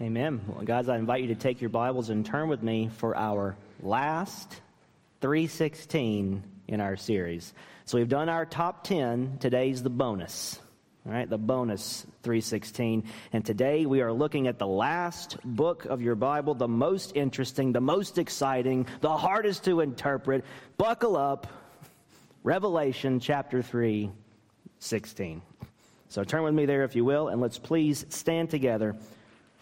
Amen. Well, guys, I invite you to take your Bibles and turn with me for our last 316 in our series. So we've done our top 10. Today's the bonus. All right, the bonus 316. And today we are looking at the last book of your Bible, the most interesting, the most exciting, the hardest to interpret. Buckle up. Revelation chapter 3, 16. So turn with me there if you will, and let's please stand together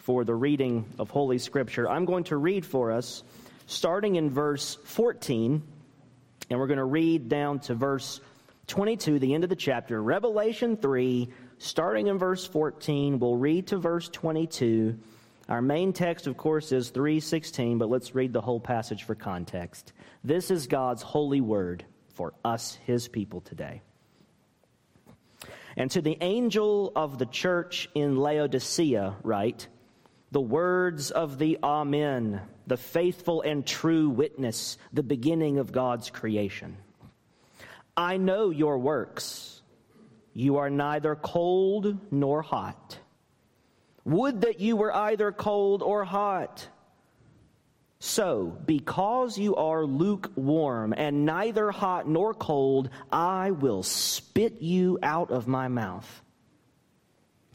for the reading of Holy Scripture. I'm going to read for us starting in verse 14, and we're going to read down to verse 22, the end of the chapter. Revelation 3, starting in verse 14, we'll read to verse 22. Our main text, of course, is 316, but let's read the whole passage for context. This is God's holy word for us, his people, today. And to the angel of the church in Laodicea, write the words of the Amen, the faithful and true witness, the beginning of God's creation. I know your works. You are neither cold nor hot. Would that you were either cold or hot. So, because you are lukewarm and neither hot nor cold, I will spit you out of my mouth.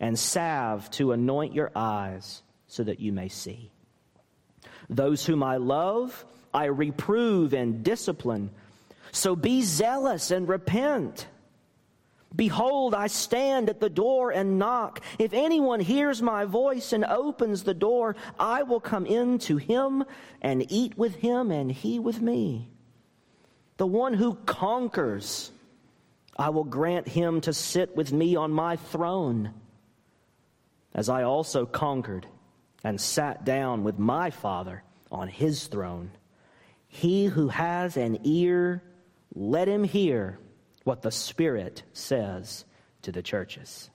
and salve to anoint your eyes, so that you may see. Those whom I love, I reprove and discipline. So be zealous and repent. Behold, I stand at the door and knock. If anyone hears my voice and opens the door, I will come in to him and eat with him and he with me. The one who conquers, I will grant him to sit with me on my throne, as I also conquered and sat down with my Father on his throne. He who has an ear, let him hear what the Spirit says to the churches.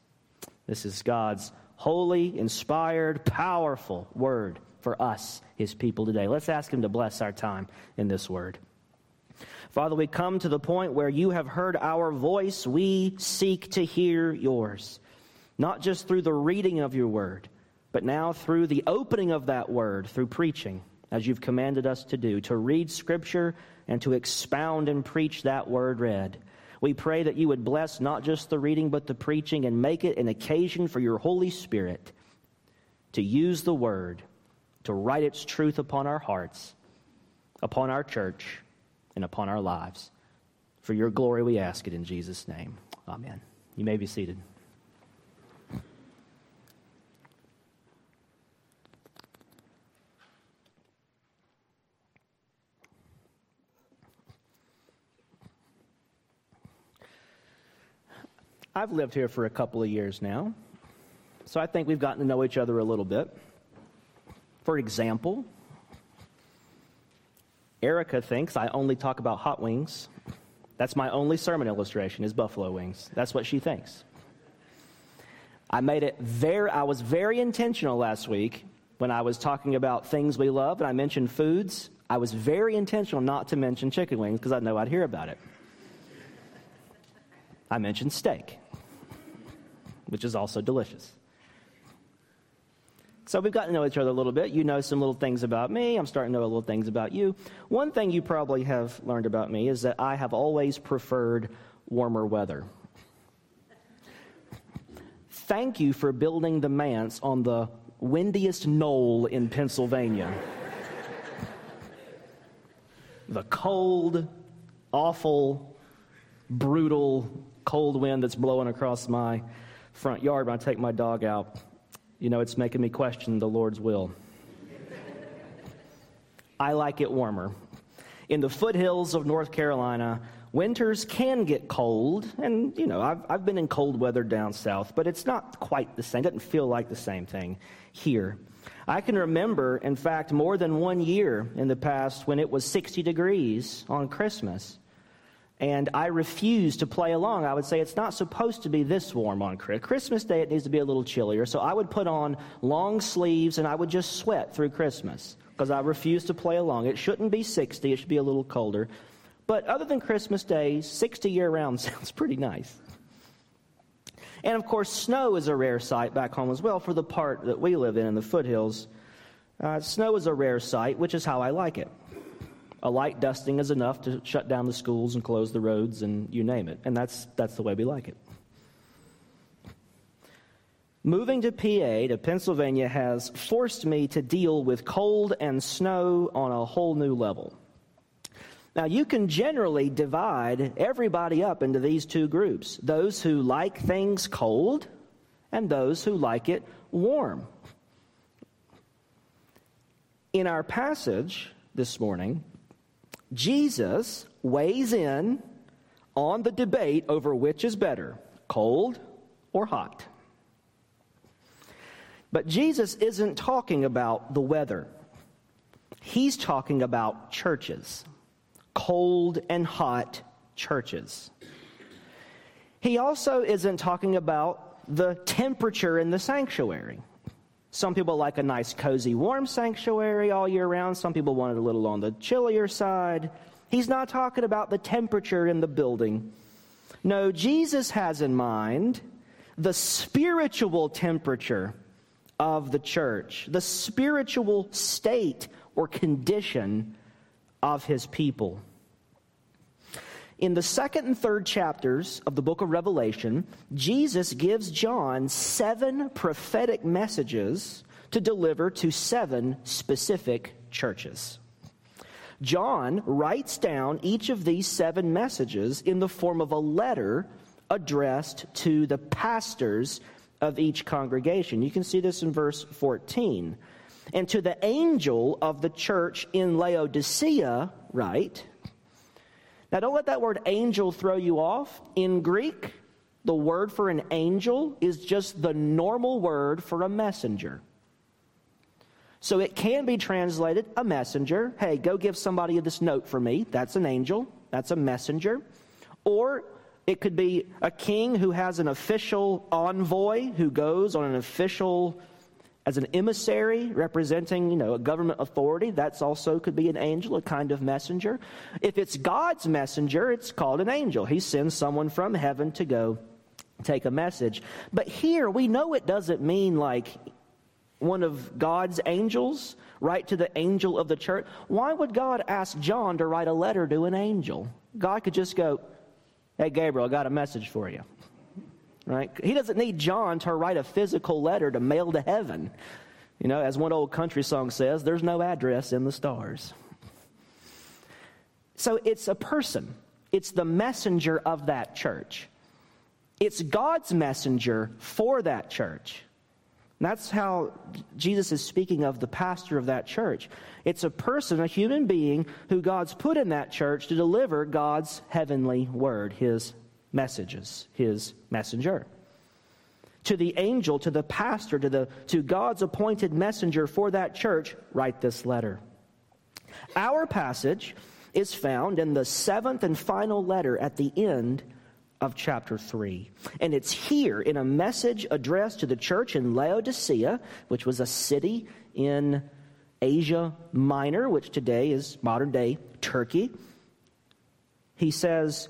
This is God's holy, inspired, powerful word for us, his people today. Let's ask him to bless our time in this word. Father, we come to the point where you have heard our voice. We seek to hear yours, not just through the reading of your word, but now through the opening of that word, through preaching, as you've commanded us to do, to read scripture and to expound and preach that word read. We pray that you would bless not just the reading, but the preaching and make it an occasion for your Holy Spirit to use the word to write its truth upon our hearts, upon our church, and upon our lives. For your glory, we ask it in Jesus' name. Amen. You may be seated. I've lived here for a couple of years now, so I think we've gotten to know each other a little bit. For example, Erica thinks I only talk about hot wings. That's my only sermon illustration is buffalo wings. That's what she thinks. I made it very I was very intentional last week when I was talking about things we love and I mentioned foods. I was very intentional not to mention chicken wings because I know I'd hear about it. I mentioned steak which is also delicious. So we've gotten to know each other a little bit. You know some little things about me. I'm starting to know a little things about you. One thing you probably have learned about me is that I have always preferred warmer weather. Thank you for building the manse on the windiest knoll in Pennsylvania. the cold, awful, brutal, cold wind that's blowing across my front yard when I take my dog out, you know, it's making me question the Lord's will. I like it warmer. In the foothills of North Carolina, Winters can get cold, and you know, I've, I've been in cold weather down south, but it's not quite the same. It doesn't feel like the same thing here. I can remember, in fact, more than one year in the past when it was 60 degrees on Christmas. And I refused to play along. I would say it's not supposed to be this warm on Christmas Day. It needs to be a little chillier. So I would put on long sleeves and I would just sweat through Christmas because I refused to play along. It shouldn't be 60, it should be a little colder. But other than Christmas Day, 60 year round sounds pretty nice. And of course, snow is a rare sight back home as well for the part that we live in in the foothills. Uh, snow is a rare sight, which is how I like it. A light dusting is enough to shut down the schools and close the roads and you name it. And that's, that's the way we like it. Moving to PA, to Pennsylvania, has forced me to deal with cold and snow on a whole new level. Now, you can generally divide everybody up into these two groups those who like things cold and those who like it warm. In our passage this morning, Jesus weighs in on the debate over which is better, cold or hot. But Jesus isn't talking about the weather, he's talking about churches cold and hot churches. He also isn't talking about the temperature in the sanctuary. Some people like a nice, cozy, warm sanctuary all year round. Some people want it a little on the chillier side. He's not talking about the temperature in the building. No, Jesus has in mind the spiritual temperature of the church, the spiritual state or condition of his people. In the second and third chapters of the book of Revelation, Jesus gives John seven prophetic messages to deliver to seven specific churches. John writes down each of these seven messages in the form of a letter addressed to the pastors of each congregation. You can see this in verse 14 and to the angel of the church in Laodicea, write. Now, don't let that word angel throw you off. In Greek, the word for an angel is just the normal word for a messenger. So it can be translated a messenger. Hey, go give somebody this note for me. That's an angel. That's a messenger. Or it could be a king who has an official envoy who goes on an official as an emissary representing, you know, a government authority. That's also could be an angel, a kind of messenger. If it's God's messenger, it's called an angel. He sends someone from heaven to go take a message. But here we know it doesn't mean like one of God's angels write to the angel of the church. Why would God ask John to write a letter to an angel? God could just go, Hey, Gabriel, I got a message for you. Right? He doesn't need John to write a physical letter to mail to heaven. You know, as one old country song says, there's no address in the stars. So it's a person, it's the messenger of that church. It's God's messenger for that church. And that's how Jesus is speaking of the pastor of that church. It's a person, a human being, who God's put in that church to deliver God's heavenly word, his messages, his messenger. To the angel, to the pastor, to, the, to God's appointed messenger for that church, write this letter. Our passage is found in the seventh and final letter at the end of chapter 3. And it's here in a message addressed to the church in Laodicea, which was a city in Asia Minor, which today is modern day Turkey. He says,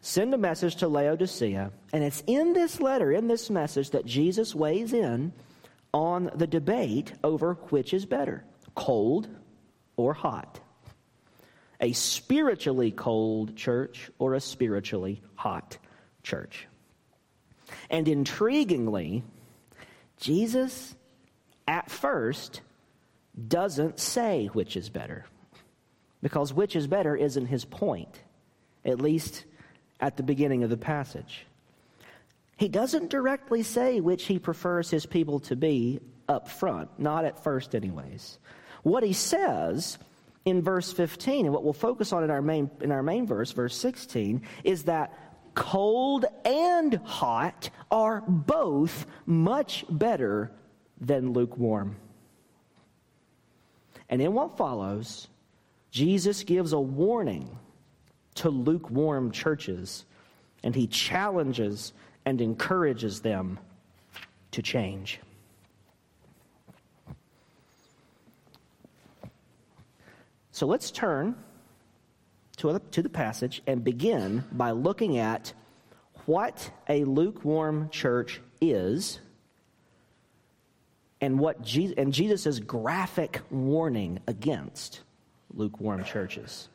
Send a message to Laodicea. And it's in this letter, in this message, that Jesus weighs in on the debate over which is better cold or hot. A spiritually cold church or a spiritually hot church. And intriguingly, Jesus at first doesn't say which is better. Because which is better isn't his point, at least at the beginning of the passage. He doesn't directly say which he prefers his people to be up front, not at first, anyways. What he says in verse 15, and what we'll focus on in our main, in our main verse, verse 16, is that cold and hot are both much better than lukewarm. And in what follows, Jesus gives a warning to lukewarm churches, and he challenges and encourages them to change. So let's turn to, to the passage and begin by looking at what a lukewarm church is and what and Jesus' graphic warning against lukewarm churches.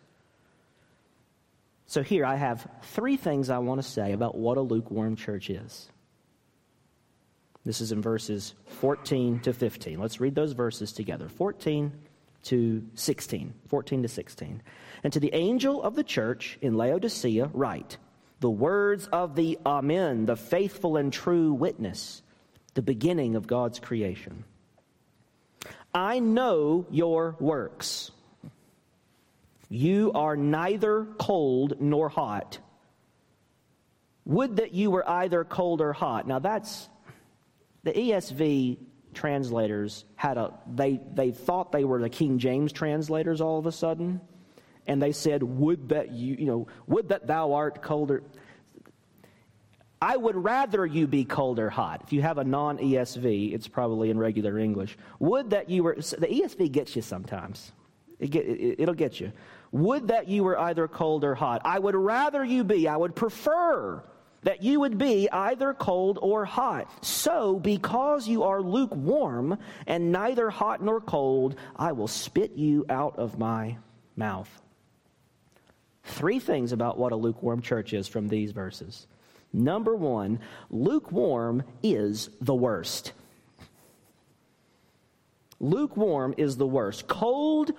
So here I have three things I want to say about what a lukewarm church is. This is in verses 14 to 15. Let's read those verses together. 14 to 16. 14 to 16. And to the angel of the church in Laodicea, write the words of the Amen, the faithful and true witness, the beginning of God's creation. I know your works. You are neither cold nor hot. Would that you were either cold or hot. Now that's the ESV translators had a they they thought they were the King James translators all of a sudden and they said would that you you know would that thou art colder I would rather you be cold or hot. If you have a non ESV, it's probably in regular English. Would that you were, the ESV gets you sometimes. It get, it, it'll get you. Would that you were either cold or hot. I would rather you be, I would prefer that you would be either cold or hot. So, because you are lukewarm and neither hot nor cold, I will spit you out of my mouth. Three things about what a lukewarm church is from these verses. Number one, lukewarm is the worst. Lukewarm is the worst. Cold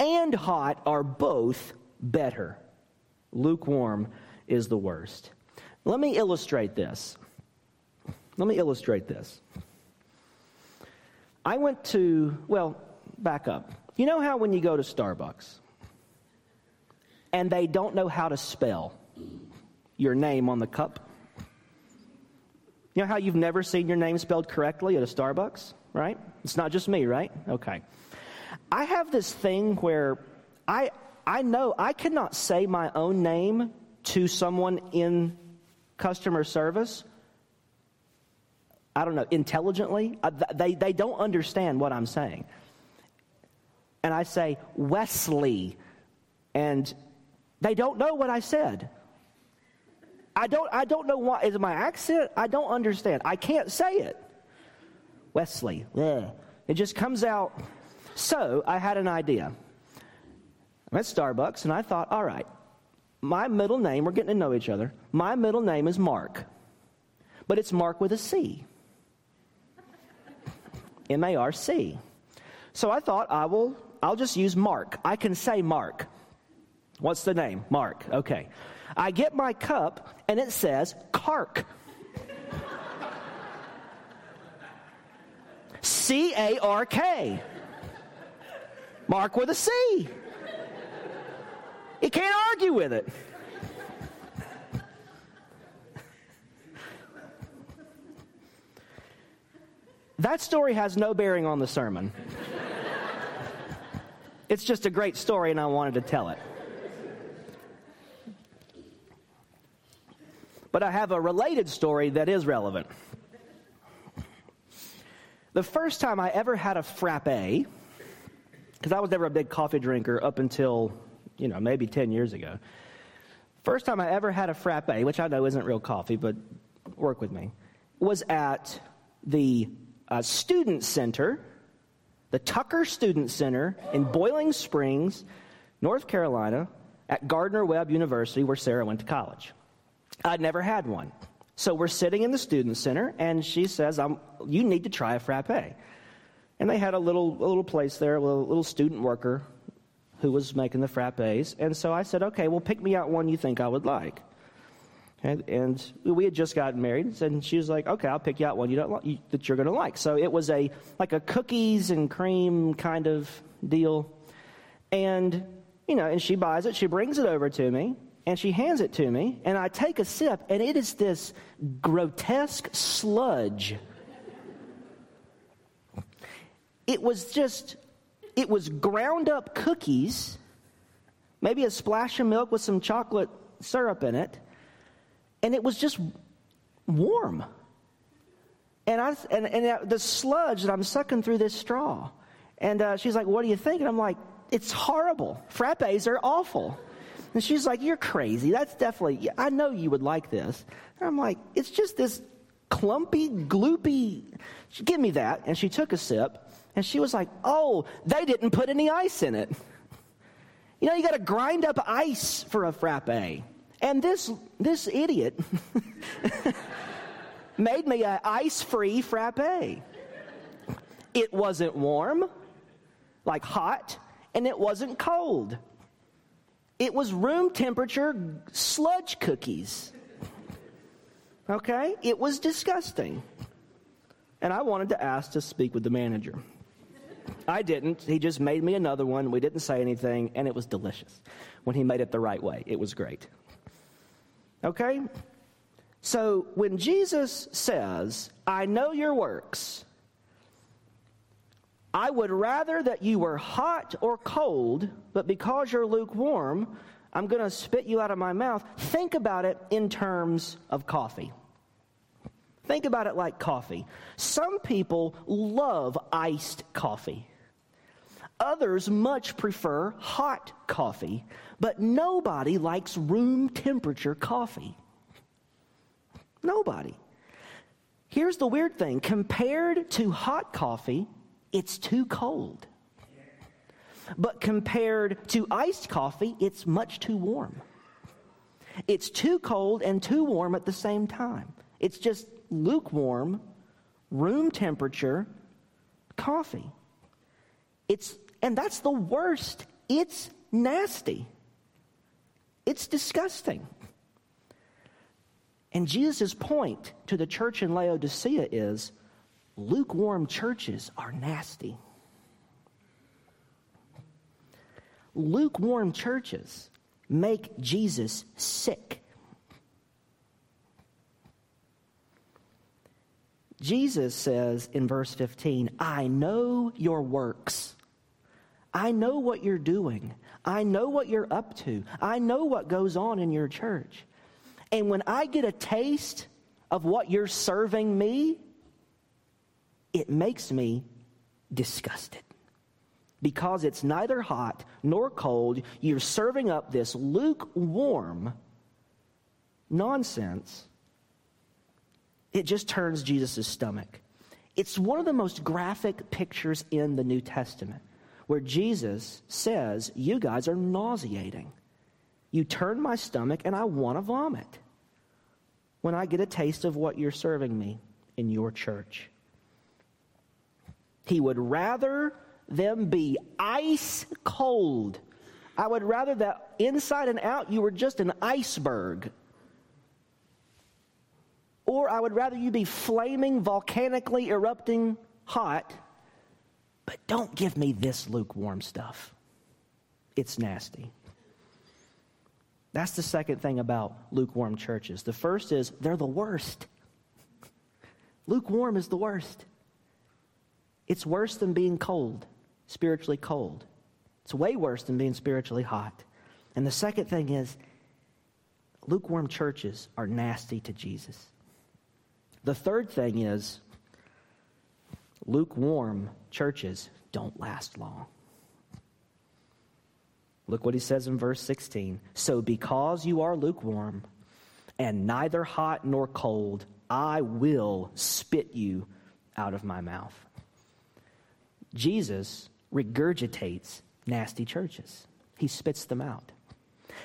and hot are both better. Lukewarm is the worst. Let me illustrate this. Let me illustrate this. I went to, well, back up. You know how when you go to Starbucks and they don't know how to spell your name on the cup? You know how you've never seen your name spelled correctly at a Starbucks, right? It's not just me, right? Okay. I have this thing where I I know I cannot say my own name to someone in customer service. I don't know, intelligently. They, they don't understand what I'm saying. And I say, Wesley. And they don't know what I said. I don't, I don't know why. Is my accent? I don't understand. I can't say it. Wesley. Bleh. It just comes out. So I had an idea. I'm at Starbucks and I thought, all right, my middle name, we're getting to know each other. My middle name is Mark, but it's Mark with a C. M A R C. So I thought I will, I'll just use Mark. I can say Mark. What's the name? Mark. Okay. I get my cup and it says Cark. C A R K. Mark with a C. He can't argue with it. That story has no bearing on the sermon. It's just a great story, and I wanted to tell it. But I have a related story that is relevant. The first time I ever had a frappe, because I was never a big coffee drinker up until, you know, maybe 10 years ago. First time I ever had a frappe, which I know isn't real coffee, but work with me, was at the uh, Student Center, the Tucker Student Center in Boiling Springs, North Carolina, at Gardner Webb University, where Sarah went to college. I'd never had one. So we're sitting in the student center, and she says, You need to try a frappe. And they had a little, a little place there, with a little, little student worker who was making the frappes. And so I said, Okay, well, pick me out one you think I would like. And, and we had just gotten married, and she was like, "Okay, I'll pick you out one you don't you, that you're going to like." So it was a like a cookies and cream kind of deal, And, you know, and she buys it, she brings it over to me, and she hands it to me, and I take a sip, and it is this grotesque sludge. It was just, it was ground up cookies, maybe a splash of milk with some chocolate syrup in it, and it was just warm. And, I, and, and the sludge that I'm sucking through this straw. And uh, she's like, What do you think? And I'm like, It's horrible. Frappes are awful. And she's like, You're crazy. That's definitely, I know you would like this. And I'm like, It's just this clumpy, gloopy. Give me that. And she took a sip. And she was like, Oh, they didn't put any ice in it. You know, you got to grind up ice for a frappe. And this, this idiot made me an ice free frappe. It wasn't warm, like hot, and it wasn't cold. It was room temperature sludge cookies. Okay? It was disgusting. And I wanted to ask to speak with the manager. I didn't. He just made me another one. We didn't say anything, and it was delicious. When he made it the right way, it was great. Okay? So when Jesus says, I know your works, I would rather that you were hot or cold, but because you're lukewarm, I'm going to spit you out of my mouth. Think about it in terms of coffee. Think about it like coffee. Some people love iced coffee. Others much prefer hot coffee, but nobody likes room temperature coffee. Nobody. Here's the weird thing compared to hot coffee, it's too cold. But compared to iced coffee, it's much too warm. It's too cold and too warm at the same time. It's just lukewarm, room temperature coffee. It's and that's the worst. It's nasty. It's disgusting. And Jesus' point to the church in Laodicea is lukewarm churches are nasty. Lukewarm churches make Jesus sick. Jesus says in verse 15, I know your works. I know what you're doing. I know what you're up to. I know what goes on in your church. And when I get a taste of what you're serving me, it makes me disgusted. Because it's neither hot nor cold. You're serving up this lukewarm nonsense. It just turns Jesus' stomach. It's one of the most graphic pictures in the New Testament where Jesus says, You guys are nauseating. You turn my stomach and I want to vomit when I get a taste of what you're serving me in your church. He would rather them be ice cold. I would rather that inside and out you were just an iceberg. Or I would rather you be flaming, volcanically erupting hot but don't give me this lukewarm stuff. It's nasty. That's the second thing about lukewarm churches. The first is they're the worst. lukewarm is the worst. It's worse than being cold, spiritually cold. It's way worse than being spiritually hot. And the second thing is lukewarm churches are nasty to Jesus. The third thing is lukewarm churches don't last long. Look what he says in verse 16. So, because you are lukewarm and neither hot nor cold, I will spit you out of my mouth. Jesus regurgitates nasty churches, he spits them out.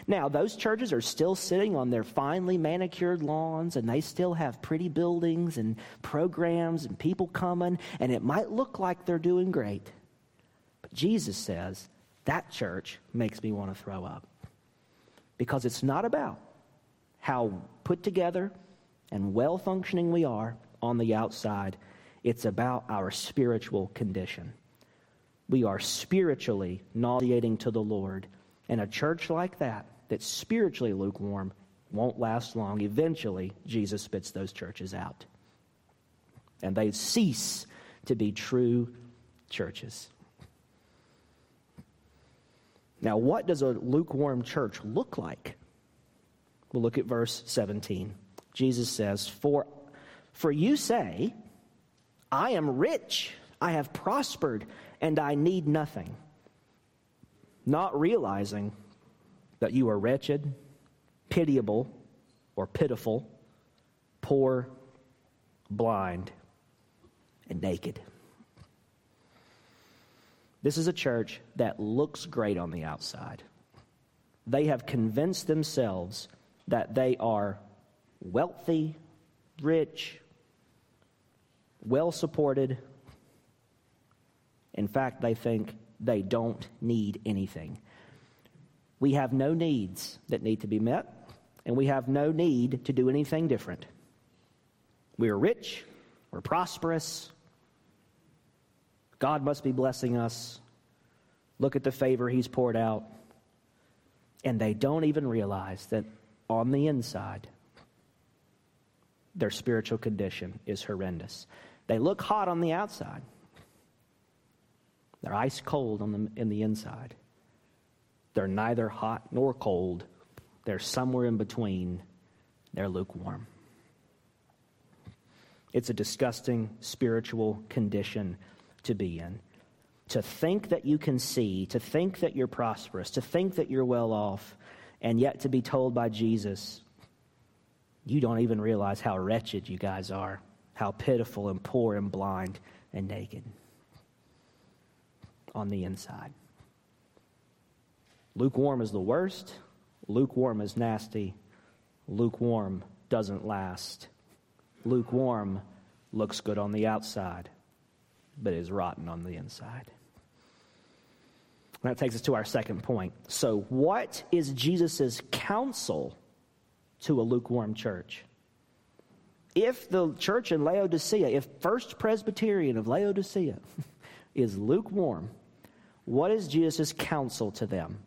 Now, those churches are still sitting on their finely manicured lawns and they still have pretty buildings and programs and people coming, and it might look like they're doing great. But Jesus says, that church makes me want to throw up. Because it's not about how put together and well functioning we are on the outside, it's about our spiritual condition. We are spiritually nauseating to the Lord. And a church like that, that's spiritually lukewarm, won't last long. Eventually, Jesus spits those churches out. And they cease to be true churches. Now, what does a lukewarm church look like? We'll look at verse 17. Jesus says, For, for you say, I am rich, I have prospered, and I need nothing. Not realizing that you are wretched, pitiable, or pitiful, poor, blind, and naked. This is a church that looks great on the outside. They have convinced themselves that they are wealthy, rich, well supported. In fact, they think they don't need anything. We have no needs that need to be met, and we have no need to do anything different. We are rich, we're prosperous. God must be blessing us. Look at the favor He's poured out. And they don't even realize that on the inside, their spiritual condition is horrendous. They look hot on the outside, they're ice cold on the, in the inside. They're neither hot nor cold, they're somewhere in between. They're lukewarm. It's a disgusting spiritual condition to be in. To think that you can see, to think that you're prosperous, to think that you're well off, and yet to be told by Jesus, you don't even realize how wretched you guys are, how pitiful and poor and blind and naked on the inside. Lukewarm is the worst. Lukewarm is nasty. Lukewarm doesn't last. Lukewarm looks good on the outside, but is rotten on the inside. That takes us to our second point. So, what is Jesus' counsel to a lukewarm church? If the church in Laodicea, if First Presbyterian of Laodicea is lukewarm, what is Jesus' counsel to them?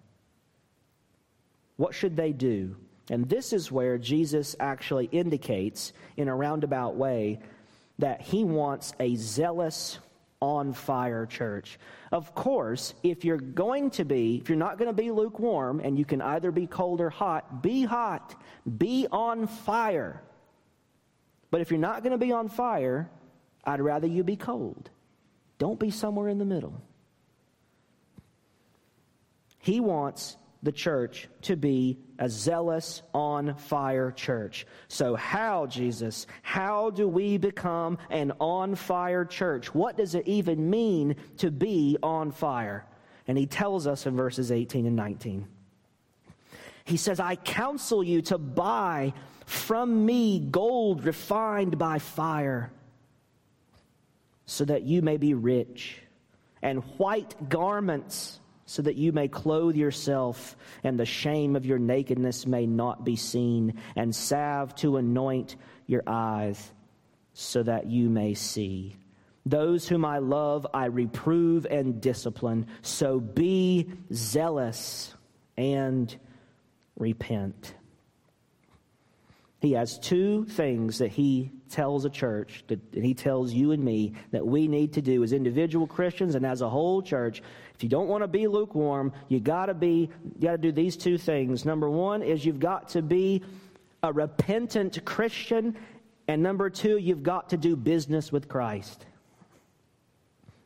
What should they do? And this is where Jesus actually indicates, in a roundabout way, that he wants a zealous, on fire church. Of course, if you're going to be, if you're not going to be lukewarm and you can either be cold or hot, be hot, be on fire. But if you're not going to be on fire, I'd rather you be cold. Don't be somewhere in the middle. He wants the church to be a zealous, on fire church. So, how, Jesus, how do we become an on fire church? What does it even mean to be on fire? And he tells us in verses 18 and 19. He says, I counsel you to buy from me gold refined by fire, so that you may be rich, and white garments so that you may clothe yourself and the shame of your nakedness may not be seen, and salve to anoint your eyes so that you may see. Those whom I love, I reprove and discipline. So be zealous and repent. He has two things that he tells a church, that he tells you and me that we need to do as individual Christians and as a whole church. If you don't want to be lukewarm, you gotta be, you gotta do these two things. Number one is you've got to be a repentant Christian, and number two, you've got to do business with Christ.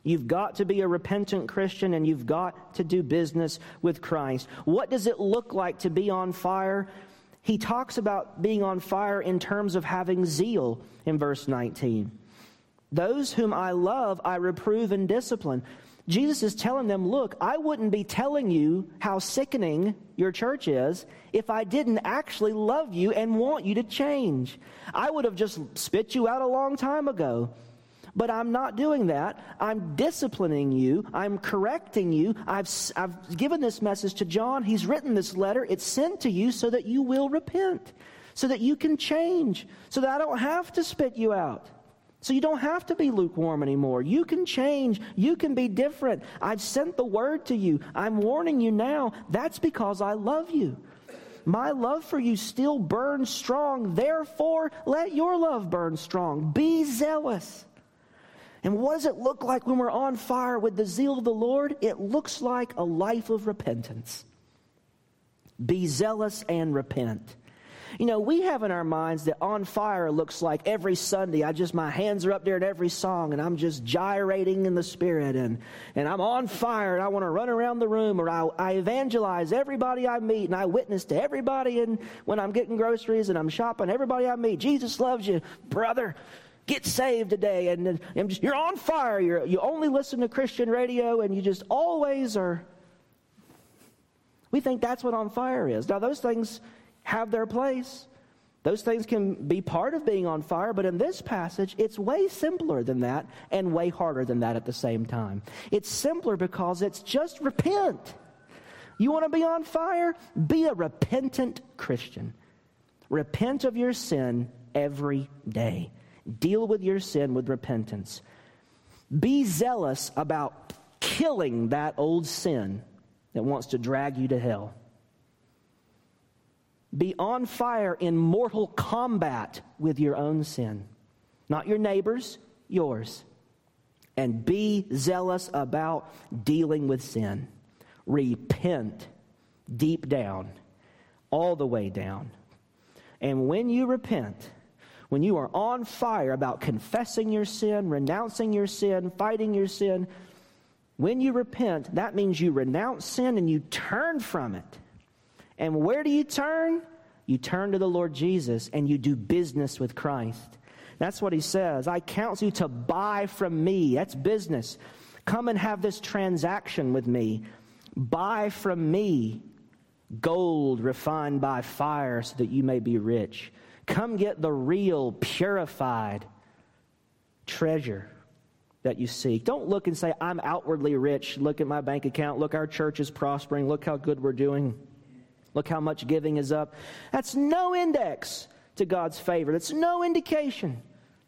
You've got to be a repentant Christian and you've got to do business with Christ. What does it look like to be on fire? he talks about being on fire in terms of having zeal in verse 19. Those whom I love, I reprove and discipline. Jesus is telling them, Look, I wouldn't be telling you how sickening your church is if I didn't actually love you and want you to change. I would have just spit you out a long time ago. But I'm not doing that. I'm disciplining you. I'm correcting you. I've, I've given this message to John. He's written this letter. It's sent to you so that you will repent, so that you can change, so that I don't have to spit you out, So you don't have to be lukewarm anymore. You can change. You can be different. I've sent the word to you. I'm warning you now. That's because I love you. My love for you still burns strong. Therefore, let your love burn strong. Be zealous. And what does it look like when we're on fire with the zeal of the Lord? It looks like a life of repentance. Be zealous and repent. You know, we have in our minds that on fire looks like every Sunday, I just, my hands are up there at every song and I'm just gyrating in the spirit and, and I'm on fire and I want to run around the room or I, I evangelize everybody I meet and I witness to everybody and when I'm getting groceries and I'm shopping, everybody I meet, Jesus loves you, brother. Get saved today. And, and just, you're on fire. You're, you only listen to christian radio and you just always are. We think that's what on fire is. Now those things have their place. Those things can be part of being on fire, but in this passage, it's way simpler than that and way harder than that at the same time. It's simpler because it's just repent. You want to be on fire? Be a repentant Christian. Repent of your sin every day. Deal with your sin with repentance. Be zealous about killing that old sin that wants to drag you to hell. Be on fire in mortal combat with your own sin. Not your neighbor's, yours. And be zealous about dealing with sin. Repent deep down, all the way down. And when you repent, when you are on fire about confessing your sin, renouncing your sin, fighting your sin, when you repent, that means you renounce sin and you turn from it. And where do you turn? You turn to the Lord Jesus and you do business with Christ. That's what he says. I counsel you to buy from me. That's business. Come and have this transaction with me. Buy from me gold refined by fire so that you may be rich. Come get the real, purified treasure that you seek. Don't look and say, I'm outwardly rich. Look at my bank account. Look, our church is prospering. Look how good we're doing. Look how much giving is up. That's no index to God's favor. That's no indication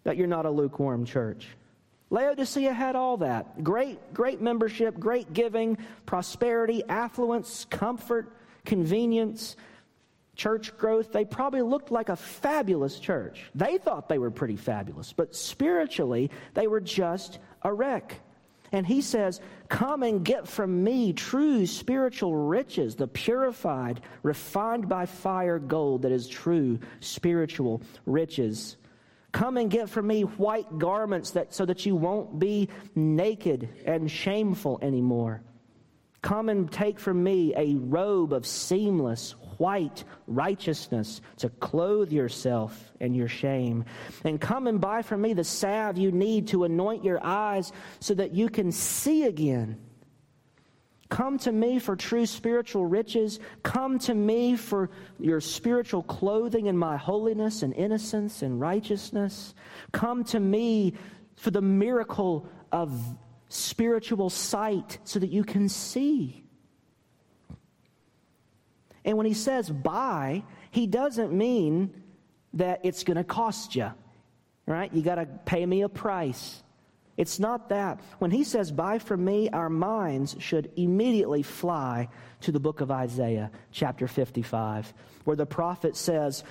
that you're not a lukewarm church. Laodicea had all that great, great membership, great giving, prosperity, affluence, comfort, convenience, church growth. They probably looked like a fabulous church. They thought they were pretty fabulous, but spiritually, they were just a wreck. And he says, Come and get from me true spiritual riches, the purified, refined by fire gold that is true spiritual riches. Come and get from me white garments that, so that you won't be naked and shameful anymore. Come and take from me a robe of seamless white righteousness to clothe yourself in your shame. And come and buy from me the salve you need to anoint your eyes so that you can see again. Come to me for true spiritual riches. Come to me for your spiritual clothing in my holiness and innocence and righteousness. Come to me for the miracle of spiritual sight so that you can see. And when he says buy, he doesn't mean that it's going to cost you, right? You got to pay me a price. It's not that. When he says, Buy from me, our minds should immediately fly to the book of Isaiah, chapter 55, where the prophet says,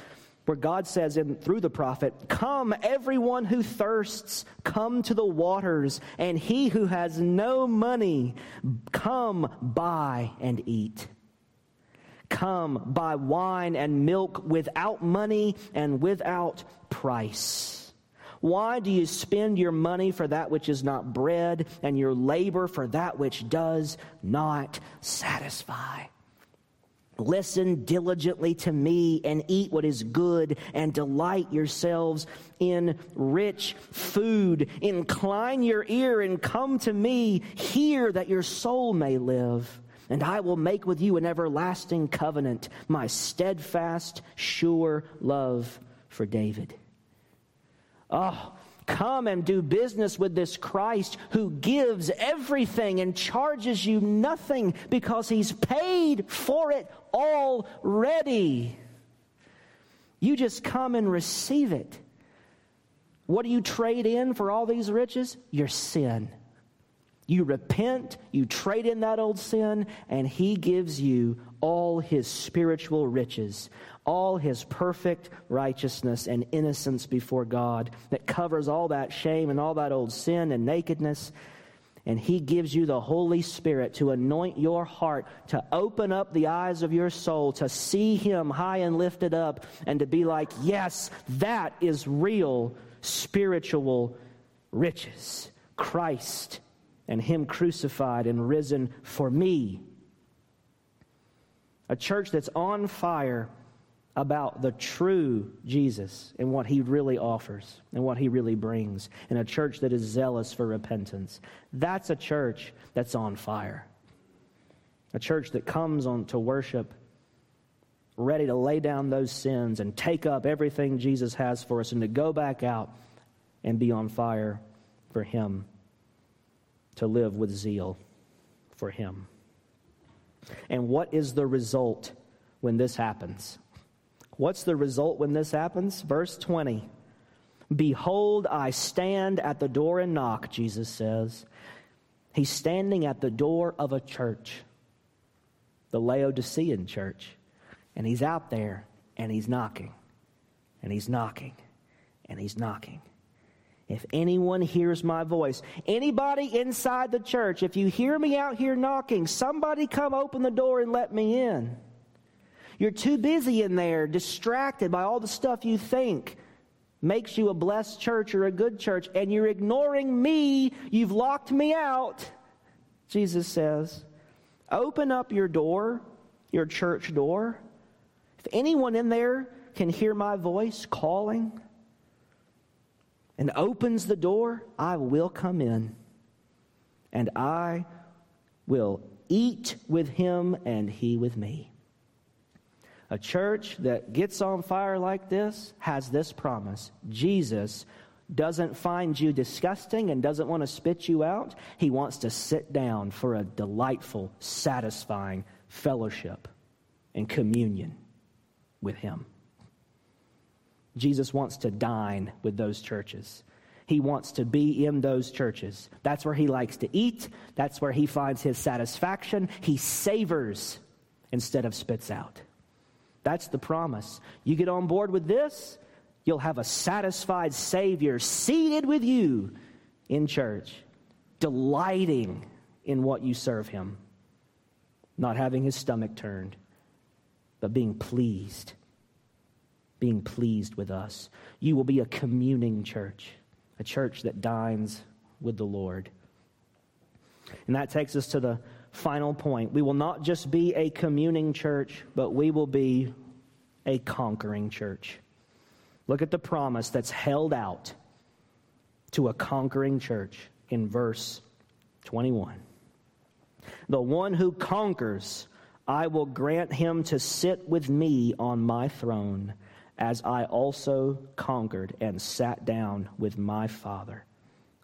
where God says in, through the prophet, Come, everyone who thirsts, come to the waters, and he who has no money, come buy and eat. Come, buy wine and milk without money and without price. Why do you spend your money for that which is not bread and your labor for that which does not satisfy? Listen diligently to me and eat what is good and delight yourselves in rich food. Incline your ear and come to me. Hear that your soul may live and I will make with you an everlasting covenant, my steadfast, sure love for David. Oh, come and do business with this Christ who gives everything and charges you nothing because he's paid for it already. You just come and receive it. What do you trade in for all these riches? Your sin. You repent, you trade in that old sin, and He gives you all His spiritual riches, all His perfect righteousness and innocence before God that covers all that shame and all that old sin and nakedness. And He gives you the Holy Spirit to anoint your heart, to open up the eyes of your soul, to see Him high and lifted up, and to be like, yes, that is real spiritual riches. Christ and Him crucified and risen for me. A church that's on fire about the true Jesus and what He really offers and what He really brings, and a church that is zealous for repentance. That's a church that's on fire. A church that comes on to worship ready to lay down those sins and take up everything Jesus has for us and to go back out and be on fire for Him to live with zeal for Him. And what is the result when this happens? What's the result when this happens? Verse 20. Behold, I stand at the door and knock, Jesus says. He's standing at the door of a church, the Laodicean church. And he's out there and he's knocking, and he's knocking, and he's knocking. If anyone hears my voice, anybody inside the church, if you hear me out here knocking, somebody come open the door and let me in. You're too busy in there, distracted by all the stuff you think makes you a blessed church or a good church, and you're ignoring me. You've locked me out, Jesus says. Open up your door, your church door. If anyone in there can hear my voice calling, and opens the door, I will come in and I will eat with him and he with me. A church that gets on fire like this has this promise Jesus doesn't find you disgusting and doesn't want to spit you out. He wants to sit down for a delightful, satisfying fellowship and communion with him. Jesus wants to dine with those churches. He wants to be in those churches. That's where he likes to eat. That's where he finds his satisfaction. He savors instead of spits out. That's the promise. You get on board with this, you'll have a satisfied Savior seated with you in church, delighting in what you serve him, not having his stomach turned, but being pleased being pleased with us. You will be a communing church, a church that dines with the Lord. And that takes us to the final point. We will not just be a communing church, but we will be a conquering church. Look at the promise that's held out to a conquering church in verse 21. The one who conquers, I will grant him to sit with me on my throne as I also conquered and sat down with my Father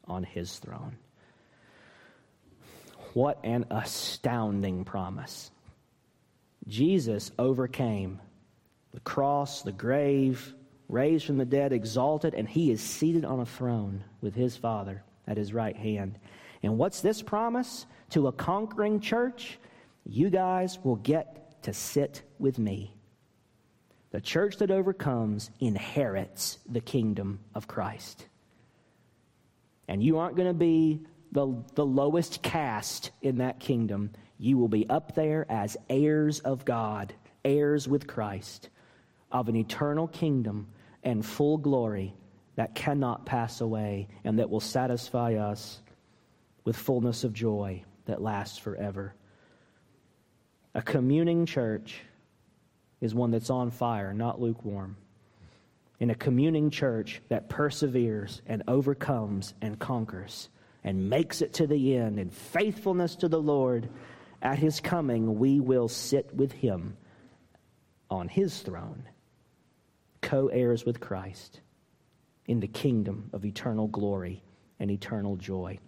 on his throne. What an astounding promise. Jesus overcame the cross, the grave, raised from the dead, exalted, and he is seated on a throne with his Father at his right hand. And what's this promise to a conquering church? You guys will get to sit with me the church that overcomes inherits the kingdom of Christ. And you aren't going to be the, the lowest caste in that kingdom. You will be up there as heirs of God, heirs with Christ, of an eternal kingdom and full glory that cannot pass away and that will satisfy us with fullness of joy that lasts forever. A communing church is one that's on fire, not lukewarm. In a communing church that perseveres and overcomes and conquers and makes it to the end in faithfulness to the Lord, at his coming, we will sit with him on his throne, co heirs with Christ in the kingdom of eternal glory and eternal joy.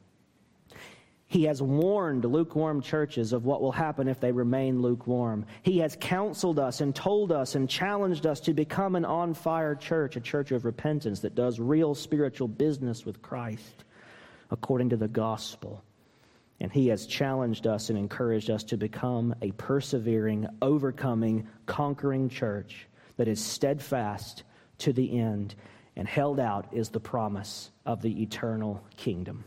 He has warned lukewarm churches of what will happen if they remain lukewarm. He has counseled us and told us and challenged us to become an on fire church, a church of repentance that does real spiritual business with Christ according to the gospel. And He has challenged us and encouraged us to become a persevering, overcoming, conquering church that is steadfast to the end and held out is the promise of the eternal kingdom.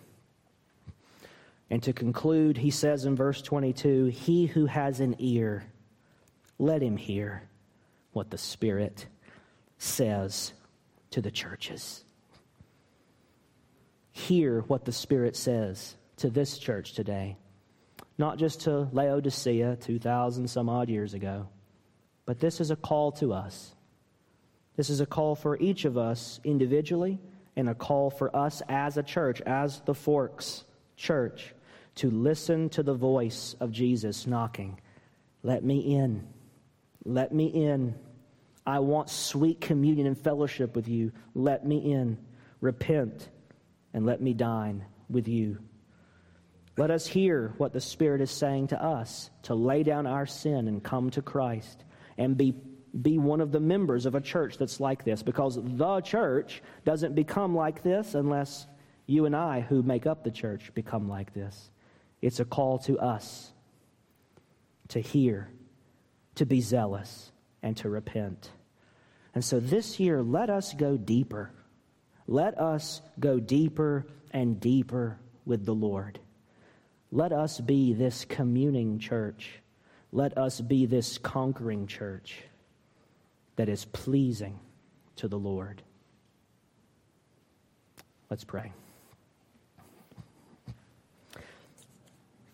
And to conclude, he says in verse 22 He who has an ear, let him hear what the Spirit says to the churches. Hear what the Spirit says to this church today. Not just to Laodicea 2,000 some odd years ago, but this is a call to us. This is a call for each of us individually and a call for us as a church, as the Forks church to listen to the voice of Jesus knocking. Let me in. Let me in. I want sweet communion and fellowship with you. Let me in. Repent and let me dine with you. Let us hear what the Spirit is saying to us to lay down our sin and come to Christ and be, be one of the members of a church that's like this because the church doesn't become like this unless you and I, who make up the church, become like this. It's a call to us to hear, to be zealous, and to repent. And so this year, let us go deeper. Let us go deeper and deeper with the Lord. Let us be this communing church. Let us be this conquering church that is pleasing to the Lord. Let's pray.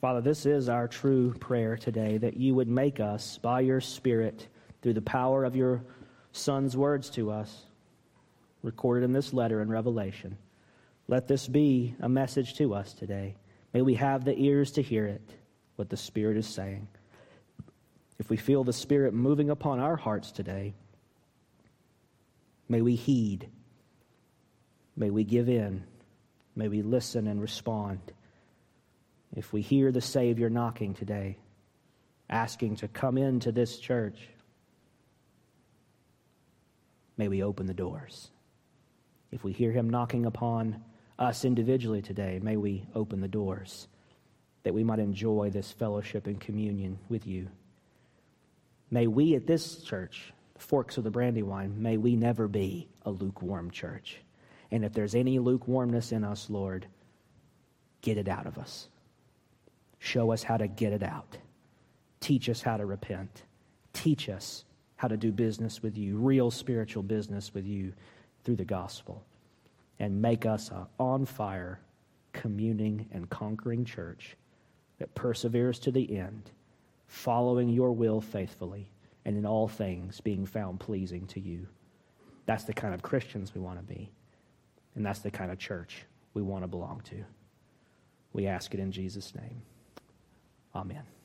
Father, this is our true prayer today that you would make us, by your Spirit, through the power of your Son's words to us, recorded in this letter in Revelation. Let this be a message to us today. May we have the ears to hear it, what the Spirit is saying. If we feel the Spirit moving upon our hearts today, may we heed. May we give in. May we listen and respond if we hear the Savior knocking today, asking to come into this church, may we open the doors. If we hear him knocking upon us individually today, may we open the doors that we might enjoy this fellowship and communion with you. May we at this church, the Forks of the Brandywine, may we never be a lukewarm church. And if there's any lukewarmness in us, Lord, get it out of us. Show us how to get it out. Teach us how to repent. Teach us how to do business with you, real spiritual business with you through the gospel. And make us a on fire, communing, and conquering church that perseveres to the end, following your will faithfully, and in all things being found pleasing to you. That's the kind of Christians we want to be. And that's the kind of church we want to belong to. We ask it in Jesus' name. Amen.